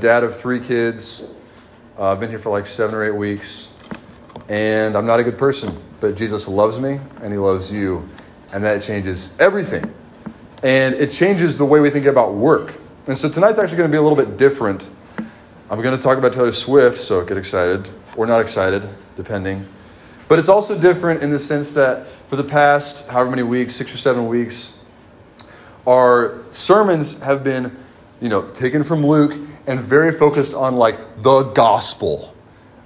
dad of three kids. Uh, I've been here for like seven or eight weeks, and I'm not a good person, but Jesus loves me and He loves you, and that changes everything. And it changes the way we think about work. And so tonight's actually going to be a little bit different. I'm going to talk about Taylor Swift, so get excited, or not excited, depending. But it's also different in the sense that for the past however many weeks, six or seven weeks, our sermons have been, you know, taken from Luke and very focused on like the gospel.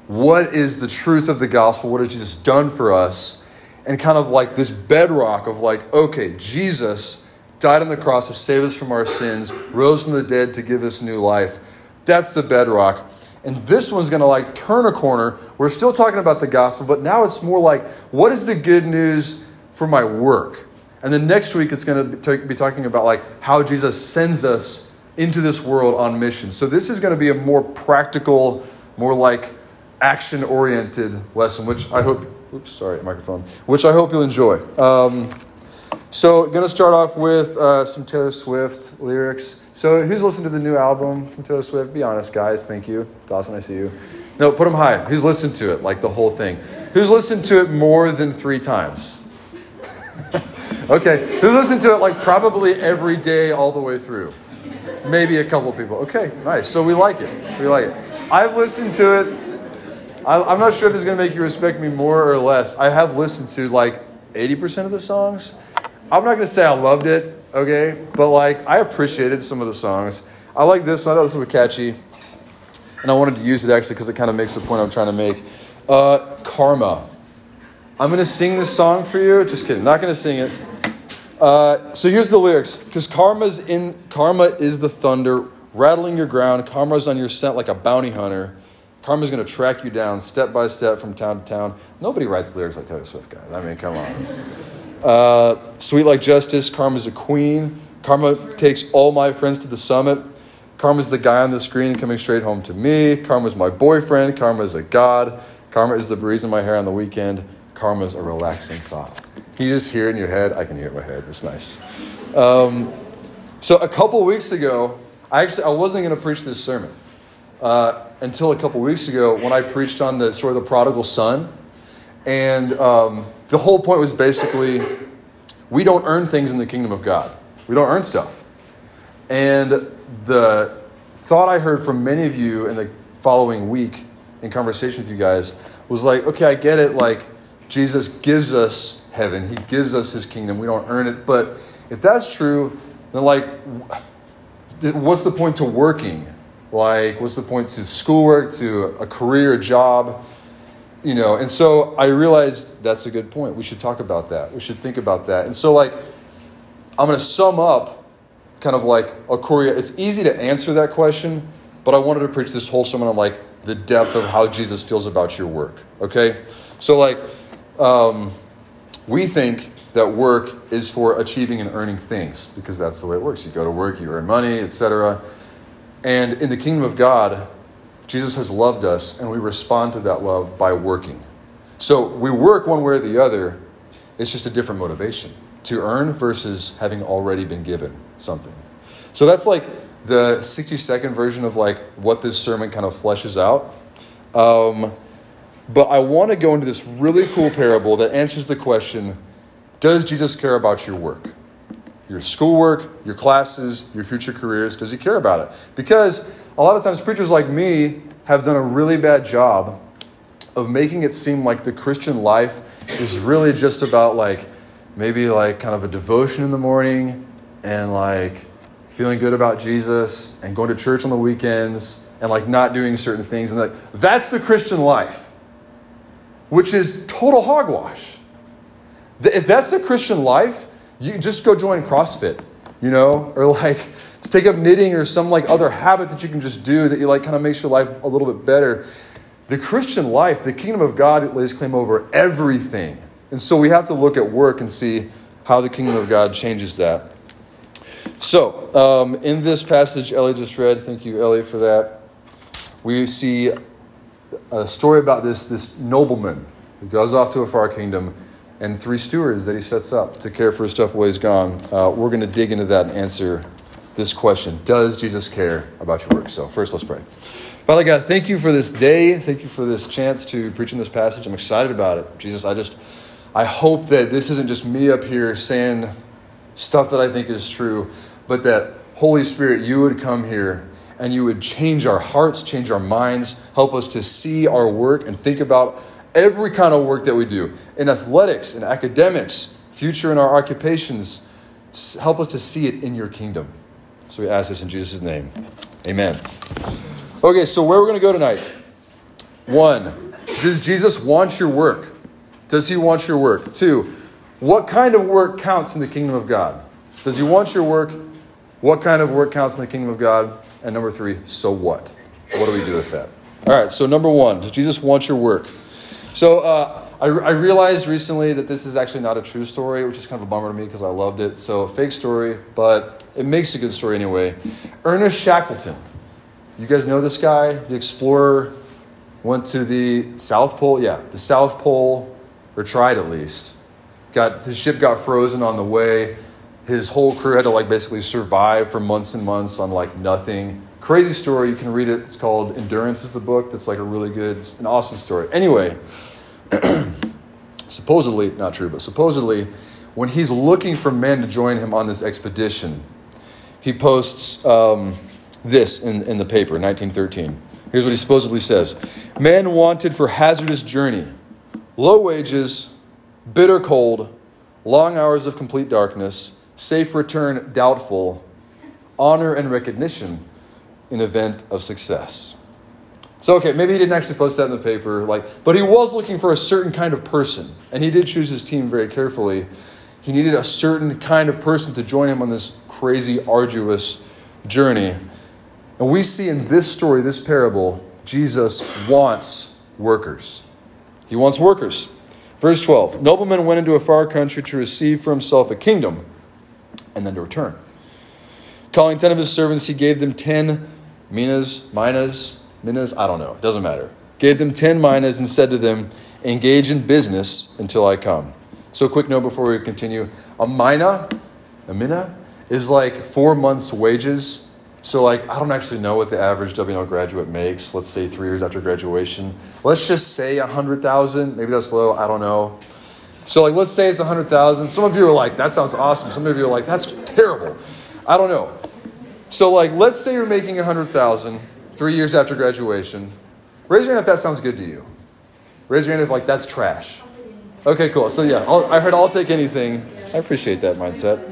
What is the truth of the gospel? What has Jesus done for us? And kind of like this bedrock of like, okay, Jesus died on the cross to save us from our sins, rose from the dead to give us new life. That's the bedrock. And this one's going to like turn a corner. We're still talking about the gospel, but now it's more like, what is the good news for my work? And then next week, it's going to be talking about like how Jesus sends us into this world on mission. So this is going to be a more practical, more like action oriented lesson, which I hope, oops, sorry, microphone, which I hope you'll enjoy. Um, so, going to start off with uh, some Taylor Swift lyrics. So, who's listened to the new album from Taylor Swift? Be honest, guys. Thank you. Dawson, I see you. No, put them high. Who's listened to it, like the whole thing? Who's listened to it more than three times? Okay, who listened to it like probably every day all the way through? Maybe a couple people. Okay, nice. So we like it. We like it. I've listened to it. I, am not sure if it's going to make you respect me more or less. I have listened to like 80% of the songs. I'm not going to say I loved it, okay? But like, I appreciated some of the songs. I like this one. I thought this was catchy. And I wanted to use it actually because it kind of makes the point I'm trying to make. Uh, Karma. I'm going to sing this song for you. Just kidding. Not going to sing it. Uh, so here's the lyrics. Because karma's in karma is the thunder rattling your ground. Karma's on your scent like a bounty hunter. Karma's going to track you down step by step from town to town. Nobody writes lyrics like Taylor Swift, guys. I mean, come on. Uh, sweet like justice. Karma's a queen. Karma takes all my friends to the summit. Karma's the guy on the screen coming straight home to me. Karma's my boyfriend. Karma's a god. Karma is the breeze in my hair on the weekend. Karma's a relaxing thought. Can you just hear it in your head? I can hear it in my head. It's nice. Um, so a couple weeks ago, I actually I wasn't going to preach this sermon uh, until a couple weeks ago when I preached on the story of the prodigal son, and um, the whole point was basically we don't earn things in the kingdom of God. We don't earn stuff, and the thought I heard from many of you in the following week in conversation with you guys was like, okay, I get it, like Jesus gives us heaven, He gives us His kingdom. We don't earn it. But if that's true, then, like, what's the point to working? Like, what's the point to schoolwork, to a career, a job? You know, and so I realized that's a good point. We should talk about that. We should think about that. And so, like, I'm going to sum up kind of like a Korea. It's easy to answer that question, but I wanted to preach this whole sermon on like the depth of how Jesus feels about your work. Okay? So, like, um, we think that work is for achieving and earning things because that's the way it works. You go to work, you earn money, etc. And in the kingdom of God, Jesus has loved us, and we respond to that love by working. So we work one way or the other. It's just a different motivation to earn versus having already been given something. So that's like the 60 second version of like what this sermon kind of fleshes out. Um, but I want to go into this really cool parable that answers the question Does Jesus care about your work? Your schoolwork, your classes, your future careers? Does he care about it? Because a lot of times preachers like me have done a really bad job of making it seem like the Christian life is really just about like maybe like kind of a devotion in the morning and like feeling good about Jesus and going to church on the weekends and like not doing certain things and like that's the Christian life which is total hogwash. If that's the Christian life, you just go join CrossFit, you know, or like take up knitting or some like other habit that you can just do that you like kind of makes your life a little bit better. The Christian life, the kingdom of God lays claim over everything. And so we have to look at work and see how the kingdom of God changes that. So, um, in this passage Ellie just read, thank you, Ellie, for that, we see a story about this, this nobleman who goes off to a far kingdom and three stewards that he sets up to care for his stuff while he's gone. Uh, we're going to dig into that and answer this question Does Jesus care about your work? So, first, let's pray. Father God, thank you for this day. Thank you for this chance to preach in this passage. I'm excited about it. Jesus, I just, I hope that this isn't just me up here saying stuff that I think is true, but that Holy Spirit, you would come here and you would change our hearts, change our minds, help us to see our work and think about every kind of work that we do in athletics, in academics, future in our occupations. Help us to see it in your kingdom. So we ask this in Jesus' name. Amen. Okay, so where we're going to go tonight. One, does Jesus want your work? Does he want your work? Two, what kind of work counts in the kingdom of God? Does he want your work? What kind of work counts in the kingdom of God? And number three, so what? What do we do with that? All right, so number one, does Jesus want your work? So uh, I, I, realized recently that this is actually not a true story, which is kind of a bummer to me because I loved it. So, fake story, but it makes a good story anyway. Ernest Shackleton you guys know this guy? The explorer went to the South Pole. Yeah, the South Pole, or tried at least. Got his ship got frozen on the way. His whole crew had to like basically survive for months and months on like nothing. Crazy story. You can read it. It's called Endurance. Is the book. That's like a really good, it's an awesome story. Anyway, supposedly not true, but supposedly, when he's looking for men to join him on this expedition, he posts. Um, this in, in the paper, 1913. Here's what he supposedly says Men wanted for hazardous journey, low wages, bitter cold, long hours of complete darkness, safe return doubtful, honor and recognition in event of success. So okay, maybe he didn't actually post that in the paper, like, but he was looking for a certain kind of person, and he did choose his team very carefully. He needed a certain kind of person to join him on this crazy, arduous journey. And we see in this story, this parable, Jesus wants workers. He wants workers. Verse 12 Nobleman went into a far country to receive for himself a kingdom and then to return. Calling ten of his servants, he gave them ten minas, minas, minas, I don't know, it doesn't matter. Gave them ten minas and said to them, Engage in business until I come. So, quick note before we continue a mina, a mina, is like four months' wages so, like, I don't actually know what the average WNL graduate makes. Let's say three years after graduation. Let's just say a hundred thousand. Maybe that's low. I don't know. So, like, let's say it's hundred thousand. Some of you are like, that sounds awesome. Some of you are like, that's terrible. I don't know. So, like, let's say you're making a hundred thousand three years after graduation. Raise your hand if that sounds good to you. Raise your hand if like that's trash. Okay, cool. So yeah, I'll, I heard I'll take anything. I appreciate that mindset.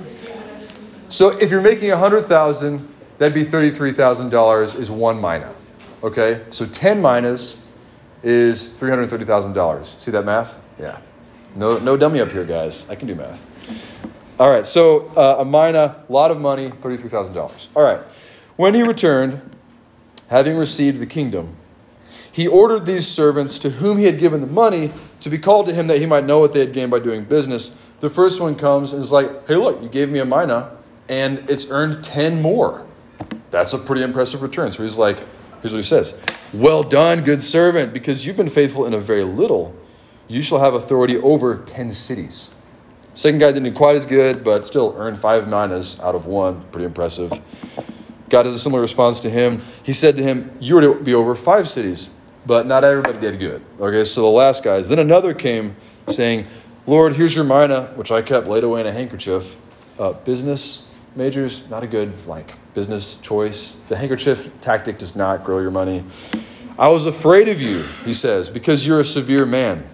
So if you're making hundred thousand that'd be $33,000 is one mina. Okay? So 10 minas is $330,000. See that math? Yeah. No, no dummy up here, guys. I can do math. All right, so uh, a lot of money, $33,000. All right. When he returned, having received the kingdom, he ordered these servants to whom he had given the money to be called to him that he might know what they had gained by doing business. The first one comes and is like, hey, look, you gave me a mina, and it's earned 10 more. That's a pretty impressive return. So he's like, here's what he says Well done, good servant, because you've been faithful in a very little. You shall have authority over 10 cities. Second guy didn't do quite as good, but still earned five minas out of one. Pretty impressive. God has a similar response to him. He said to him, You are to be over five cities, but not everybody did good. Okay, so the last guys. Then another came saying, Lord, here's your mina, which I kept laid away in a handkerchief. Uh, business majors, not a good like business choice. The handkerchief tactic does not grow your money. I was afraid of you, he says, because you're a severe man.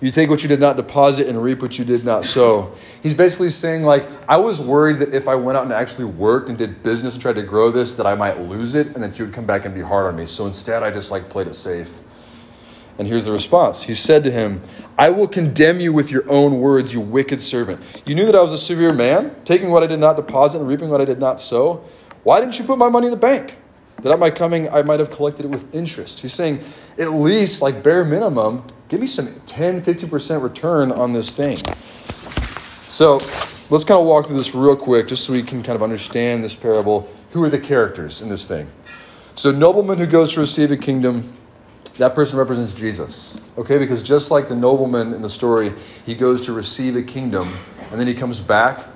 You take what you did not deposit and reap what you did not sow. He's basically saying, like, I was worried that if I went out and actually worked and did business and tried to grow this, that I might lose it and that you would come back and be hard on me. So instead, I just like played it safe. And here's the response He said to him, I will condemn you with your own words, you wicked servant. You knew that I was a severe man, taking what I did not deposit and reaping what I did not sow. Why didn't you put my money in the bank? That at my coming I might have collected it with interest. He's saying, at least, like bare minimum, give me some 10, 50% return on this thing. So let's kind of walk through this real quick just so we can kind of understand this parable. Who are the characters in this thing? So, nobleman who goes to receive a kingdom that person represents Jesus. Okay, because just like the nobleman in the story, he goes to receive a kingdom and then he comes back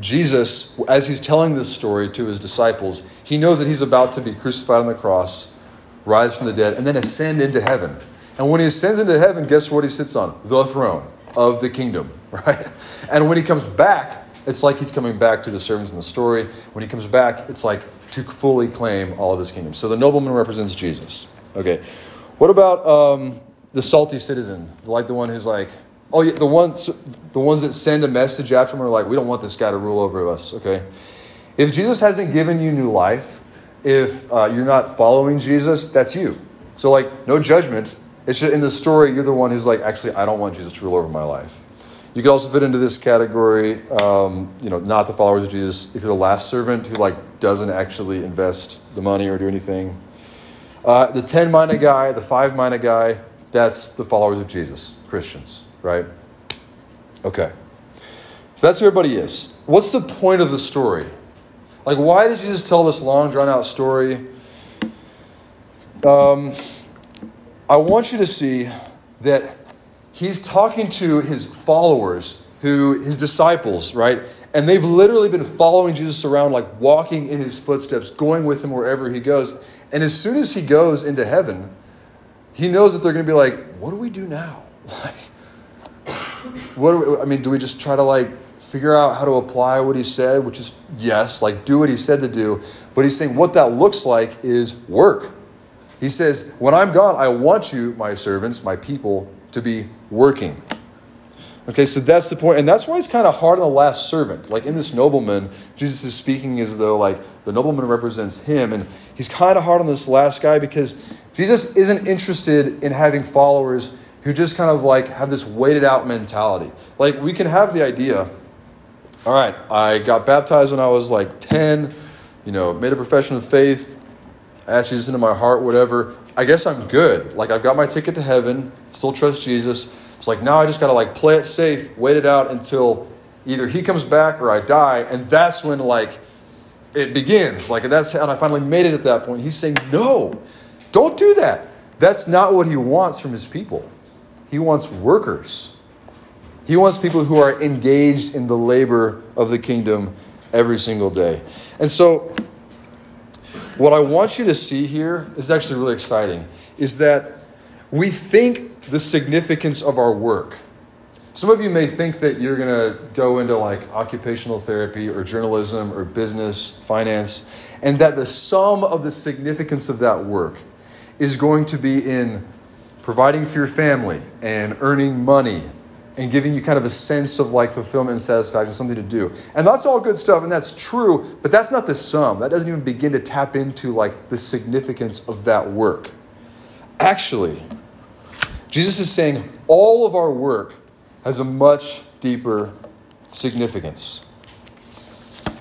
Jesus, as he's telling this story to his disciples, he knows that he's about to be crucified on the cross, rise from the dead, and then ascend into heaven. And when he ascends into heaven, guess what he sits on? The throne of the kingdom, right? And when he comes back, it's like he's coming back to the servants in the story. When he comes back, it's like to fully claim all of his kingdom. So the nobleman represents Jesus. Okay. What about um, the salty citizen? Like the one who's like, oh, yeah, the ones, the ones that send a message after him are like, we don't want this guy to rule over us, okay? If Jesus hasn't given you new life, if uh, you're not following Jesus, that's you. So, like, no judgment. It's just in the story, you're the one who's like, actually, I don't want Jesus to rule over my life. You could also fit into this category, um, you know, not the followers of Jesus. If you're the last servant who like doesn't actually invest the money or do anything, uh, the ten mina guy, the five mina guy, that's the followers of Jesus, Christians, right? Okay, so that's who everybody is. What's the point of the story? Like, why did Jesus tell this long, drawn out story? Um, I want you to see that he's talking to his followers, who his disciples, right? And they've literally been following Jesus around, like walking in his footsteps, going with him wherever he goes. And as soon as he goes into heaven, he knows that they're going to be like, "What do we do now?" Like, what? We, I mean, do we just try to like figure out how to apply what he said? Which is yes, like do what he said to do. But he's saying what that looks like is work. He says, "When I'm gone, I want you, my servants, my people, to be working. Okay, so that's the point, and that's why it's kind of hard on the last servant. Like in this nobleman, Jesus is speaking as though like the nobleman represents him, and he's kind of hard on this last guy because Jesus isn't interested in having followers who just kind of like have this weighted out mentality. Like we can have the idea, all right, I got baptized when I was like 10, you know, made a profession of faith, asked Jesus into my heart, whatever. I guess I'm good. Like I've got my ticket to heaven, still trust Jesus. It's like now I just got to like play it safe, wait it out until either he comes back or I die, and that's when like it begins. Like that's and I finally made it at that point. He's saying, "No. Don't do that." That's not what he wants from his people. He wants workers. He wants people who are engaged in the labor of the kingdom every single day. And so what I want you to see here is actually really exciting is that we think the significance of our work. Some of you may think that you're going to go into like occupational therapy or journalism or business, finance, and that the sum of the significance of that work is going to be in providing for your family and earning money and giving you kind of a sense of like fulfillment and satisfaction, something to do. And that's all good stuff, and that's true, but that's not the sum. That doesn't even begin to tap into like the significance of that work. Actually, Jesus is saying all of our work has a much deeper significance.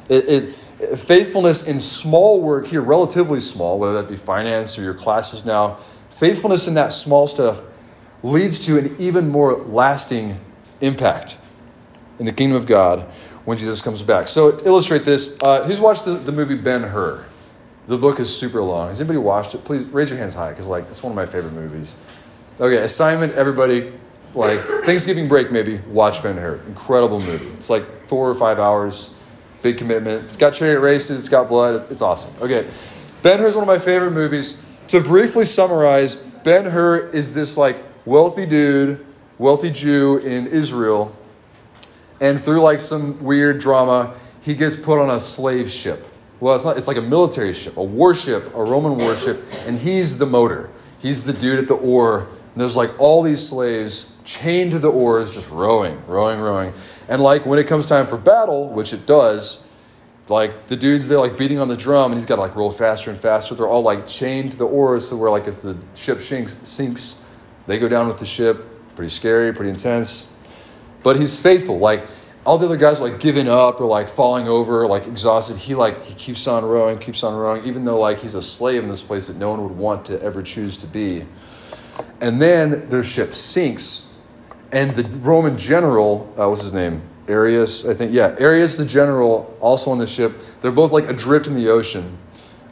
It, it, faithfulness in small work here, relatively small, whether that be finance or your classes now, faithfulness in that small stuff leads to an even more lasting impact in the kingdom of God when Jesus comes back. So, to illustrate this, uh, who's watched the, the movie Ben Hur? The book is super long. Has anybody watched it? Please raise your hands high because, like, it's one of my favorite movies. Okay, assignment, everybody, like, Thanksgiving break maybe, watch Ben Hur. Incredible movie. It's like four or five hours, big commitment. It's got chariot races, it's got blood, it's awesome. Okay, Ben Hur is one of my favorite movies. To briefly summarize, Ben Hur is this, like, wealthy dude wealthy Jew in Israel, and through like some weird drama, he gets put on a slave ship. Well, it's not, it's like a military ship, a warship, a Roman warship, and he's the motor. He's the dude at the oar. And there's like all these slaves chained to the oars, just rowing, rowing, rowing. And like when it comes time for battle, which it does, like the dudes they're like beating on the drum and he's got to like roll faster and faster. They're all like chained to the oars, so where like if the ship sinks, sinks, they go down with the ship pretty scary, pretty intense. But he's faithful. Like all the other guys are like giving up or like falling over, like exhausted. He like he keeps on rowing, keeps on rowing, even though like he's a slave in this place that no one would want to ever choose to be. And then their ship sinks, and the Roman general, uh, what's his name? Arrius, I think. Yeah, Arrius the general, also on the ship. They're both like adrift in the ocean.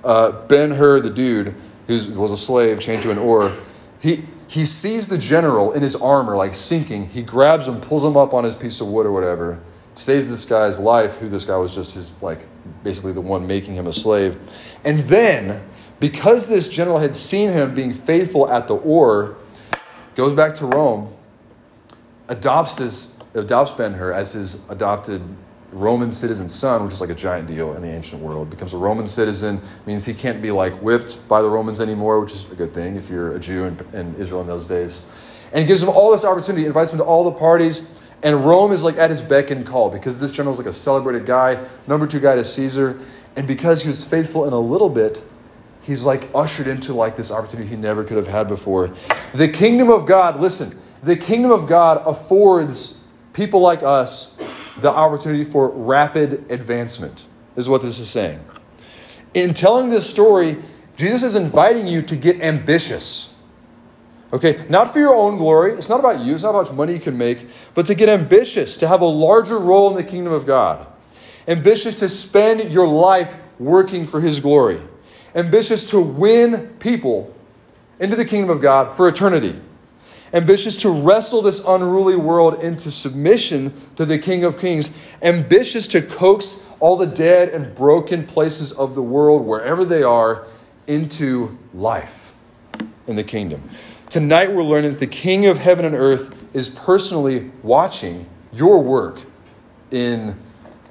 Uh, ben Hur, the dude who was a slave chained to an oar, he he sees the general in his armor like sinking. He grabs him, pulls him up on his piece of wood or whatever. saves this guy's life, who this guy was just his, like, basically the one making him a slave. And then, because this general had seen him being faithful at the oar, goes back to Rome, adopts this, adopts Ben Hur as his adopted Roman citizen son, which is like a giant deal in the ancient world, becomes a Roman citizen, means he can't be like whipped by the Romans anymore, which is a good thing if you're a Jew in, in Israel in those days. And he gives him all this opportunity, invites him to all the parties, and Rome is like at his beck and call because this general is like a celebrated guy, number two guy to Caesar, and because he was faithful in a little bit, he's like ushered into like this opportunity he never could have had before. The kingdom of God, listen, the kingdom of God affords people like us the opportunity for rapid advancement, is what this is saying. In telling this story, Jesus is inviting you to get ambitious. Okay, not for your own glory. It's not about you. It's not about how much money you can make, but to get ambitious, to have a larger role in the kingdom of God. Ambitious to spend your life working for His glory. Ambitious to win people into the kingdom of God for eternity ambitious to wrestle this unruly world into submission to the King of Kings, ambitious to coax all the dead and broken places of the world, wherever they are, into life in the kingdom. Tonight, we're learning that the King of heaven and earth is personally watching your work in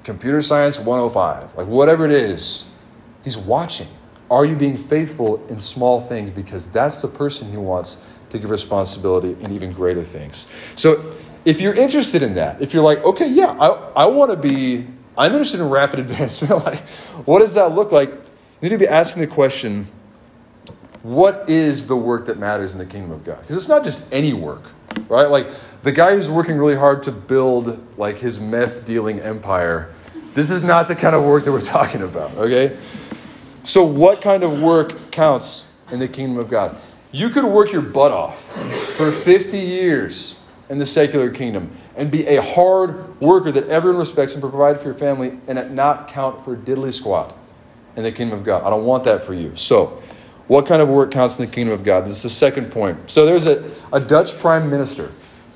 computer science 105, like whatever it is, he's watching. Are you being faithful in small things? Because that's the person he wants to give responsibility in even greater things. So if you're interested in that, if you're like, okay, yeah, I, I want to be, I'm interested in rapid advancement, like, what does that look like? You need to be asking the question, what is the work that matters in the kingdom of God? Because it's not just any work, right? Like the guy who's working really hard to build like his meth dealing empire, this is not the kind of work that we're talking about, okay? So what kind of work counts in the kingdom of God? You could work your butt off for 50 years in the secular kingdom and be a hard worker that everyone respects and provide for your family and it not count for diddly squat in the kingdom of God. I don't want that for you. So, what kind of work counts in the kingdom of God? This is the second point. So, there's a, a Dutch prime minister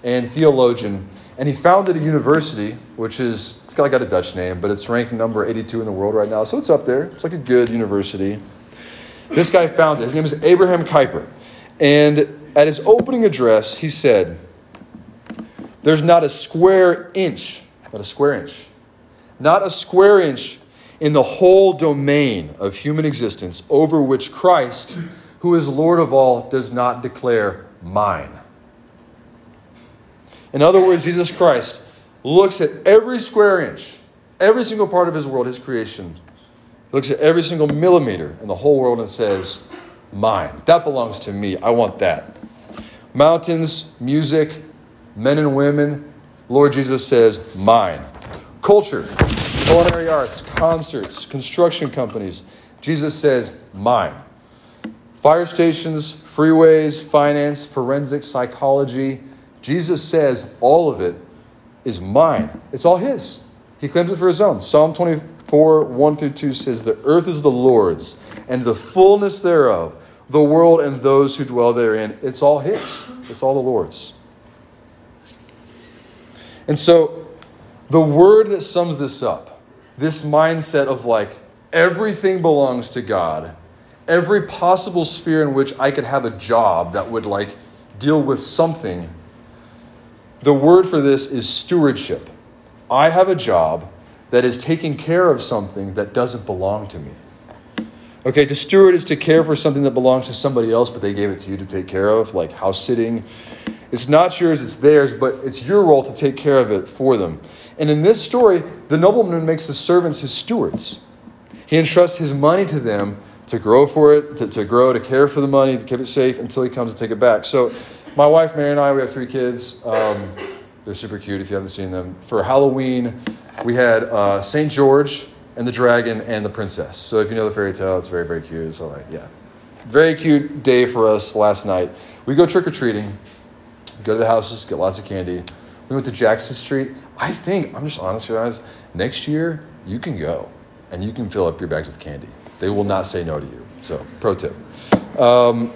and theologian, and he founded a university, which is, it's got, got a Dutch name, but it's ranked number 82 in the world right now. So, it's up there. It's like a good university. This guy founded it. His name is Abraham Kuyper. And at his opening address, he said, There's not a square inch, not a square inch, not a square inch in the whole domain of human existence over which Christ, who is Lord of all, does not declare mine. In other words, Jesus Christ looks at every square inch, every single part of his world, his creation. He looks at every single millimeter in the whole world and says, mine. That belongs to me. I want that. Mountains, music, men and women, Lord Jesus says, mine. Culture, culinary arts, concerts, construction companies, Jesus says, mine. Fire stations, freeways, finance, forensic psychology, Jesus says all of it is mine. It's all His. He claims it for His own. Psalm 24, 1 through 2 says, The earth is the Lord's, and the fullness thereof the world and those who dwell therein. It's all His, it's all the Lord's. And so, the word that sums this up, this mindset of like everything belongs to God, every possible sphere in which I could have a job that would like deal with something, the word for this is stewardship. I have a job that is taking care of something that doesn't belong to me. Okay, to steward is to care for something that belongs to somebody else, but they gave it to you to take care of, like house sitting. It's not yours, it's theirs, but it's your role to take care of it for them. And in this story, the nobleman makes the servants his stewards. He entrusts his money to them to grow for it, to, to grow, to care for the money, to keep it safe until he comes to take it back. So, my wife, Mary, and I, we have three kids. Um, they're super cute if you haven't seen them. For Halloween, we had uh, St. George, and the dragon and the princess. So if you know the fairy tale, it's very, very cute. So like, yeah. Very cute day for us last night. We go trick or treating, go to the houses, get lots of candy. We went to Jackson Street. I think, I'm just honest guys, next year you can go and you can fill up your bags with candy. They will not say no to you. So, pro tip. Um,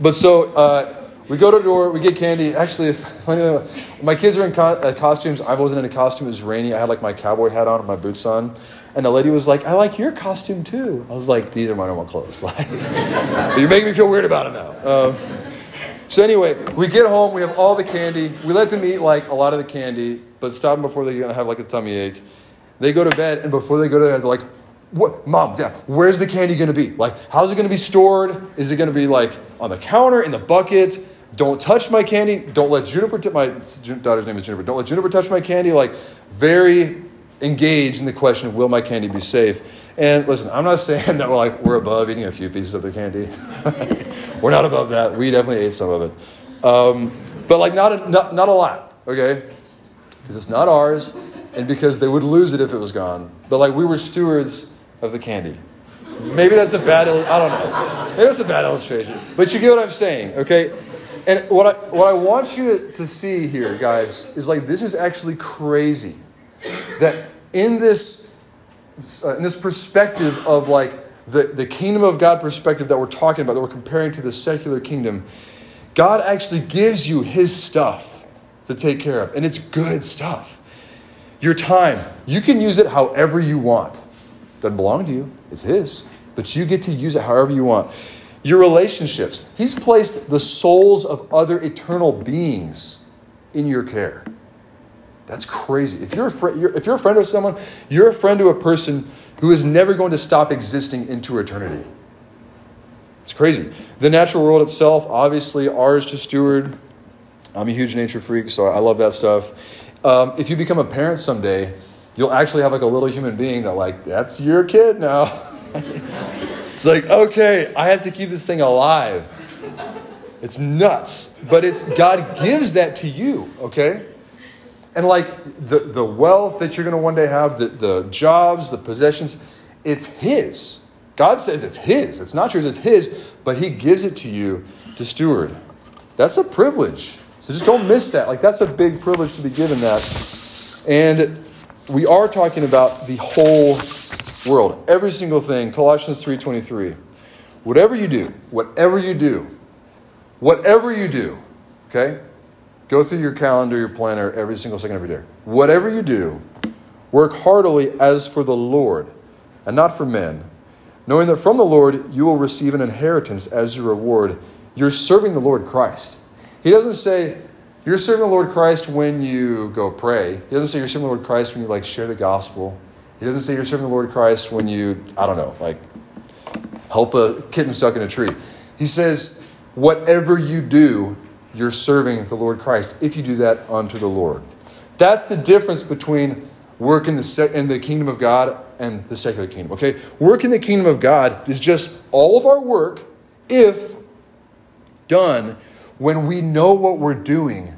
but so uh, we go to the door, we get candy. Actually, if, my kids are in co- uh, costumes. I wasn't in a costume. It was rainy. I had like my cowboy hat on and my boots on. And the lady was like, I like your costume too. I was like, these are my normal clothes. Like, you're making me feel weird about it now. Um, so anyway, we get home, we have all the candy. We let them eat like a lot of the candy, but stop them before they're gonna have like a tummy ache. They go to bed, and before they go to bed, they're like, what, mom, dad, where's the candy to be? Like, how's it to be stored? Is it to be like on the counter, in the bucket? Don't touch my candy. Don't let Juniper, t- my daughter's name is Juniper. Don't let Juniper touch my candy. Like, very engaged in the question of will my candy be safe? And listen, I'm not saying that we're like we're above eating a few pieces of their candy. we're not above that. We definitely ate some of it, um, but like not a, not, not a lot, okay? Because it's not ours, and because they would lose it if it was gone. But like we were stewards of the candy. Maybe that's a bad. I don't know. Maybe that's a bad illustration. But you get what I'm saying, okay? And what I what I want you to, see here, guys, is like this is actually crazy. That in this uh, in this perspective of like the, the kingdom of God perspective that we're talking about, that we're comparing to the secular kingdom, God actually gives you his stuff to take care of. And it's good stuff. Your time, you can use it however you want. Doesn't belong to you, it's his. But you get to use it however you want. Your relationships, he's placed the souls of other eternal beings in your care. That's crazy. If you're, a fr- you're, if you're a friend of someone, you're a friend to a person who is never going to stop existing into eternity. It's crazy. The natural world itself, obviously, ours to steward. I'm a huge nature freak, so I love that stuff. Um, if you become a parent someday, you'll actually have like a little human being that, like, that's your kid now. it's like, okay, I have to keep this thing alive. It's nuts. But it's God gives that to you, okay? And like the, the wealth that you're going to one day have, the, the jobs, the possessions, it's His. God says it's His. It's not yours, it's His, but He gives it to you to steward. That's a privilege. So just don't miss that. Like, that's a big privilege to be given that. And we are talking about the whole world, every single thing. Colossians 3.23. Whatever you do, whatever you do, whatever you do, okay? Go through your calendar, your planner, every single second of your day. Whatever you do, work heartily as for the Lord and not for men, knowing that from the Lord you will receive an inheritance as your reward. You're serving the Lord Christ. He doesn't say, you're serving the Lord Christ when you go pray. He doesn't say you're serving the Lord Christ when you like share the gospel. He doesn't say you're serving the Lord Christ when you, I don't know, like help a kitten stuck in a tree. He says, whatever you do, you're serving the Lord Christ if you do that unto the Lord. That's the difference between work in the, in the kingdom of God and the secular kingdom. Okay? Work in the kingdom of God is just all of our work if done when we know what we're doing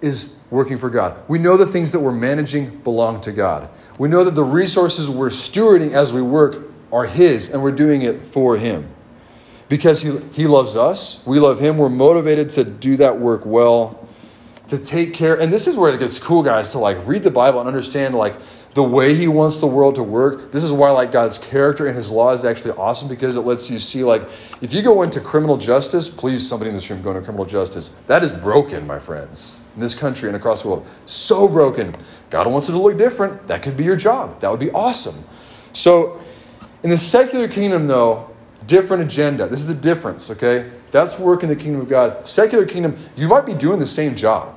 is working for God. We know the things that we're managing belong to God. We know that the resources we're stewarding as we work are His and we're doing it for Him because he, he loves us. We love him. We're motivated to do that work well, to take care. And this is where it gets cool, guys, to like read the Bible and understand like the way he wants the world to work. This is why like God's character and his law is actually awesome because it lets you see like if you go into criminal justice, please somebody in this room go into criminal justice. That is broken, my friends, in this country and across the world. So broken. God wants it to look different. That could be your job. That would be awesome. So in the secular kingdom, though, different agenda. This is the difference, okay? That's work in the kingdom of God. Secular kingdom, you might be doing the same job.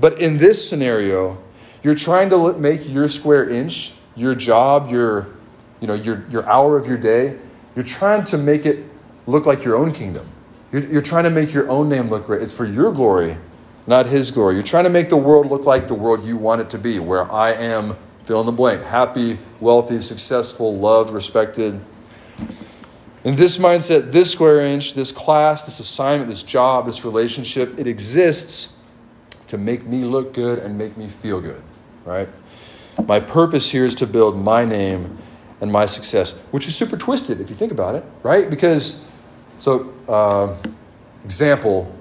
But in this scenario, you're trying to make your square inch, your job, your, you know, your, your hour of your day, you're trying to make it look like your own kingdom. You're, you're trying to make your own name look great. It's for your glory, not his glory. You're trying to make the world look like the world you want it to be, where I am, fill in the blank, happy, wealthy, successful, loved, respected. In this mindset, this square inch, this class, this assignment, this job, this relationship, it exists to make me look good and make me feel good, right? My purpose here is to build my name and my success, which is super twisted if you think about it, right? Because, so, uh, example,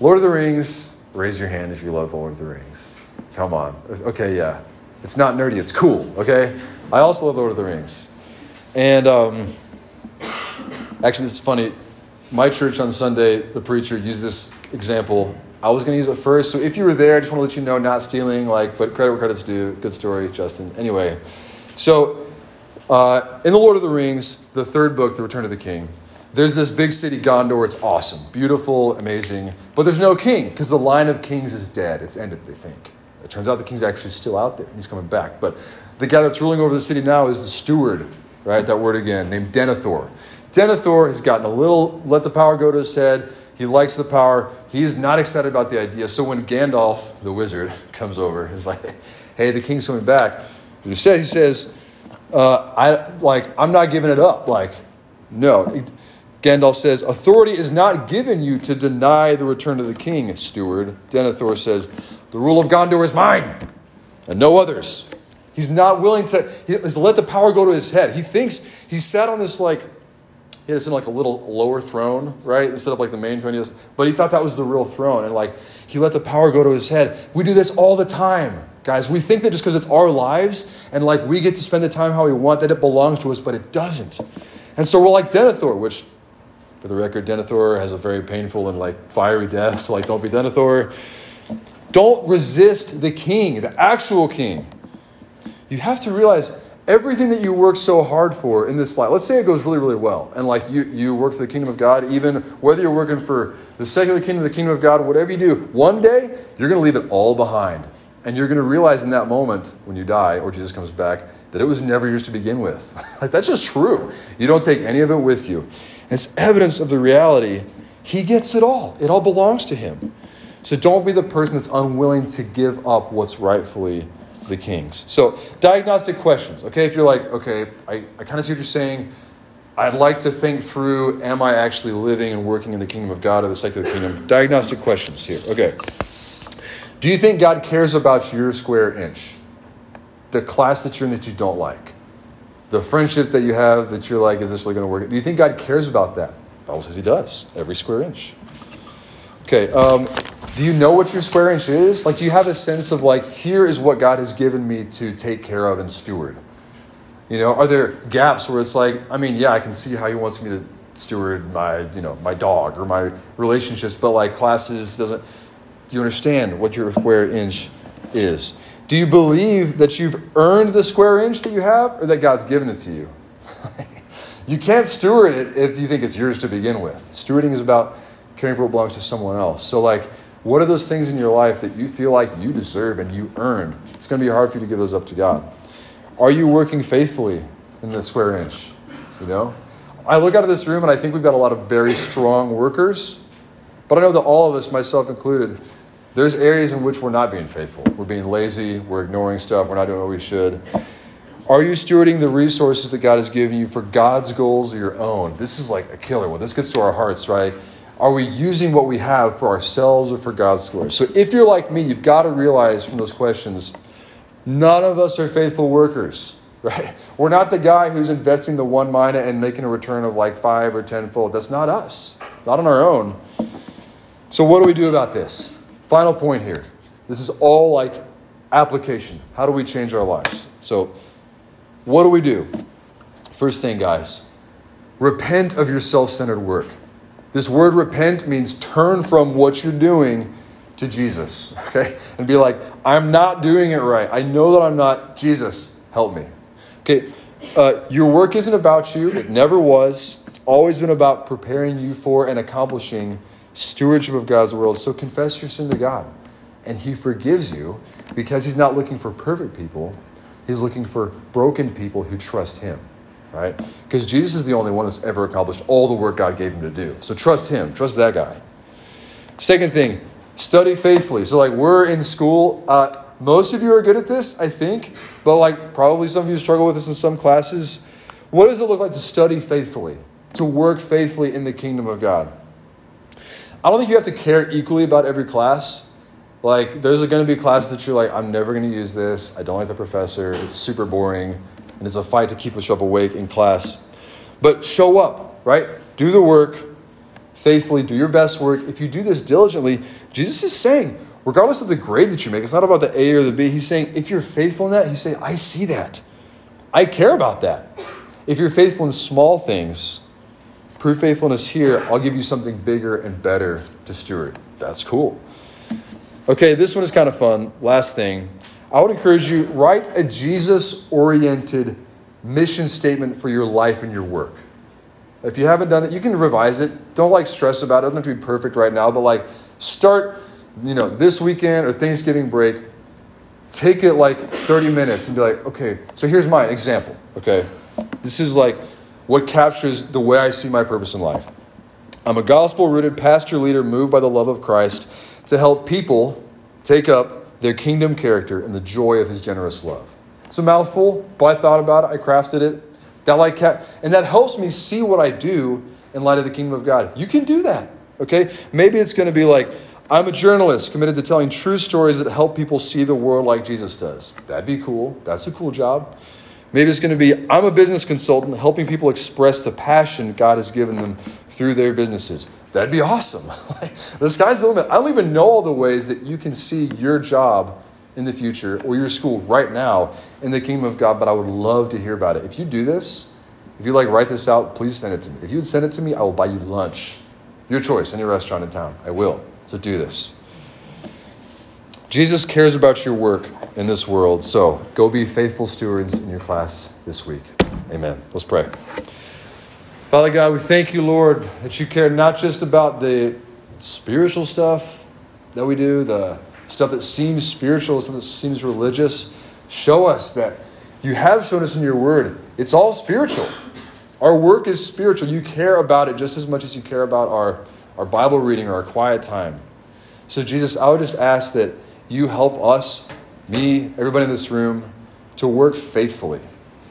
Lord of the Rings, raise your hand if you love the Lord of the Rings. Come on. Okay, yeah. It's not nerdy, it's cool, okay? I also love Lord of the Rings. And, um, Actually, this is funny. my church on Sunday, the preacher used this example. I was going to use it first. So if you were there, I just want to let you know, not stealing, like, but credit where credit's due. Good story, Justin. Anyway, so uh, in The Lord of the Rings, the third book, The Return of the King, there's this big city, Gondor. It's awesome, beautiful, amazing. But there's no king because the line of kings is dead. It's ended, they think. It turns out the king's actually still out there. He's coming back. But the guy that's ruling over the city now is the steward, right? That word again, named Denethor. Denethor has gotten a little, let the power go to his head. He likes the power. He's not excited about the idea. So when Gandalf, the wizard, comes over, he's like, hey, the king's coming back. He says, he says, uh, I like, I'm not giving it up. Like, no. Gandalf says, Authority is not given you to deny the return of the king, steward. Denethor says, The rule of Gondor is mine and no others. He's not willing to he's let the power go to his head. He thinks he sat on this like he had in like a little lower throne, right? Instead of like the main throne. He was, but he thought that was the real throne. And like he let the power go to his head. We do this all the time, guys. We think that just because it's our lives and like we get to spend the time how we want, that it belongs to us, but it doesn't. And so we're like Denethor, which for the record, Denethor has a very painful and like fiery death, so like don't be Denethor. Don't resist the king, the actual king. You have to realize everything that you work so hard for in this life. Let's say it goes really, really well, and like you, you work for the kingdom of God, even whether you're working for the secular kingdom, the kingdom of God, whatever you do, one day you're going to leave it all behind. And you're going to realize in that moment when you die or Jesus comes back that it was never yours to begin with. like that's just true. You don't take any of it with you. It's evidence of the reality. He gets it all, it all belongs to him. So don't be the person that's unwilling to give up what's rightfully the king's. So, diagnostic questions. Okay, if you're like, okay, I, I kind of see what you're saying. I'd like to think through am I actually living and working in the kingdom of God or the secular kingdom? Diagnostic questions here. Okay. Do you think God cares about your square inch? The class that you're in that you don't like? the friendship that you have that you're like, is this really going to work? Do you think God cares about that? The Bible says He does, every square inch. Okay, um, do you know what your square inch is? Like, do you have a sense of like, here is what God has given me to take care of and steward? You know, are there gaps where it's like, I mean, yeah, I can see how He wants me to steward my, you know, my dog or my relationships, but like classes doesn't. Do you understand what your square inch is? Do you believe that you've earned the square inch that you have or that God's given it to you? you can't steward it if you think it's yours to begin with. Stewarding is about caring for what belongs to someone else. So, like, what are those things in your life that you feel like you deserve and you earned? It's going to be hard for you to give those up to God. Are you working faithfully in the square inch? You know? I look out of this room and I think we've got a lot of very strong workers, but I know that all of us, myself included, there's areas in which we're not being faithful. We're being lazy, we're ignoring stuff, we're not doing what we should. Are you stewarding the resources that God has given you for God's goals or your own? This is like a killer one. This gets to our hearts, right? Are we using what we have for ourselves or for God's glory? So if you're like me, you've got to realize from those questions, none of us are faithful workers, right? We're not the guy who's investing the one mina and making a return of like five or tenfold. That's not us, not on our own. So what do we do about this? Final point here. This is all like application. How do we change our lives? So, what do we do? First thing, guys, repent of your self centered work. This word repent means turn from what you're doing to Jesus, okay? And be like, I'm not doing it right. I know that I'm not. Jesus, help me. Okay, uh, your work isn't about you, it never was. It's always been about preparing you for and accomplishing stewardship of God's world. So confess your sin to God, and He forgives you because He's not looking for perfect people. He's looking for broken people who trust Him, right? Because Jesus is the only one that's ever accomplished all the work God gave Him to do. So trust Him, trust that guy. Second thing, study faithfully. So, like, we're in school. Uh, most of you are good at this, I think, but like, probably some of you struggle with this in some classes. What does it look like to study faithfully, to work faithfully in the kingdom of God? I don't think you have to care equally about every class. Like, there's going to be classes that you're like, I'm never going to use this. I don't like the professor. It's super boring. And it's a fight to keep yourself awake in class. But show up, right? Do the work faithfully. Do your best work. If you do this diligently, Jesus is saying, regardless of the grade that you make, it's not about the A or the B. He's saying, if you're faithful in that, he's saying, I see that. I care about that. If you're faithful in small things, prove faithfulness here, I'll give you something bigger and better to steward. That's cool. Okay, this one is kind of fun. Last thing. I would encourage you write a Jesus oriented mission statement for your life and your work. If you haven't done it, you can revise it. Don't like stress about it. It doesn't have to be perfect right now, but like start, you know, this weekend or Thanksgiving break. Take it like 30 minutes and be like, okay, so here's mine example. Okay. This is like what captures the way I see my purpose in life. I'm a gospel rooted pastor leader moved by the love of Christ to help people take up their kingdom character and the joy of his generous love. It's a mouthful, but I thought about it, I crafted it. That like and that helps me see what I do in light of the kingdom of God. You can do that. Okay? Maybe it's going to be like I'm a journalist committed to telling true stories that help people see the world like Jesus does. That'd be cool. That's a cool job. Maybe it's going to be I'm a business consultant helping people express the passion God has given them through their businesses. That'd be awesome. the sky's the limit. I don't even know all the ways that you can see your job in the future or your school right now in the kingdom of God, but I would love to hear about it. If you do this, if you like write this out, please send it to me. If you would send it to me, I will buy you lunch. Your choice, any restaurant in town. I will. So do this. Jesus cares about your work in this world, so go be faithful stewards in your class this week. Amen. Let's pray. Father God, we thank you, Lord, that you care not just about the spiritual stuff that we do, the stuff that seems spiritual, stuff that seems religious. Show us that you have shown us in your word. It's all spiritual. Our work is spiritual. You care about it just as much as you care about our, our Bible reading or our quiet time. So, Jesus, I would just ask that you help us, me, everybody in this room, to work faithfully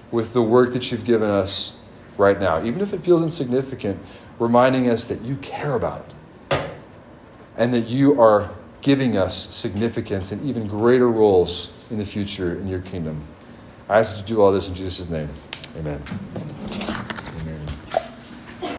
with the work that you've given us right now, even if it feels insignificant, reminding us that you care about it and that you are giving us significance and even greater roles in the future in your kingdom. I ask you to do all this in Jesus' name. Amen.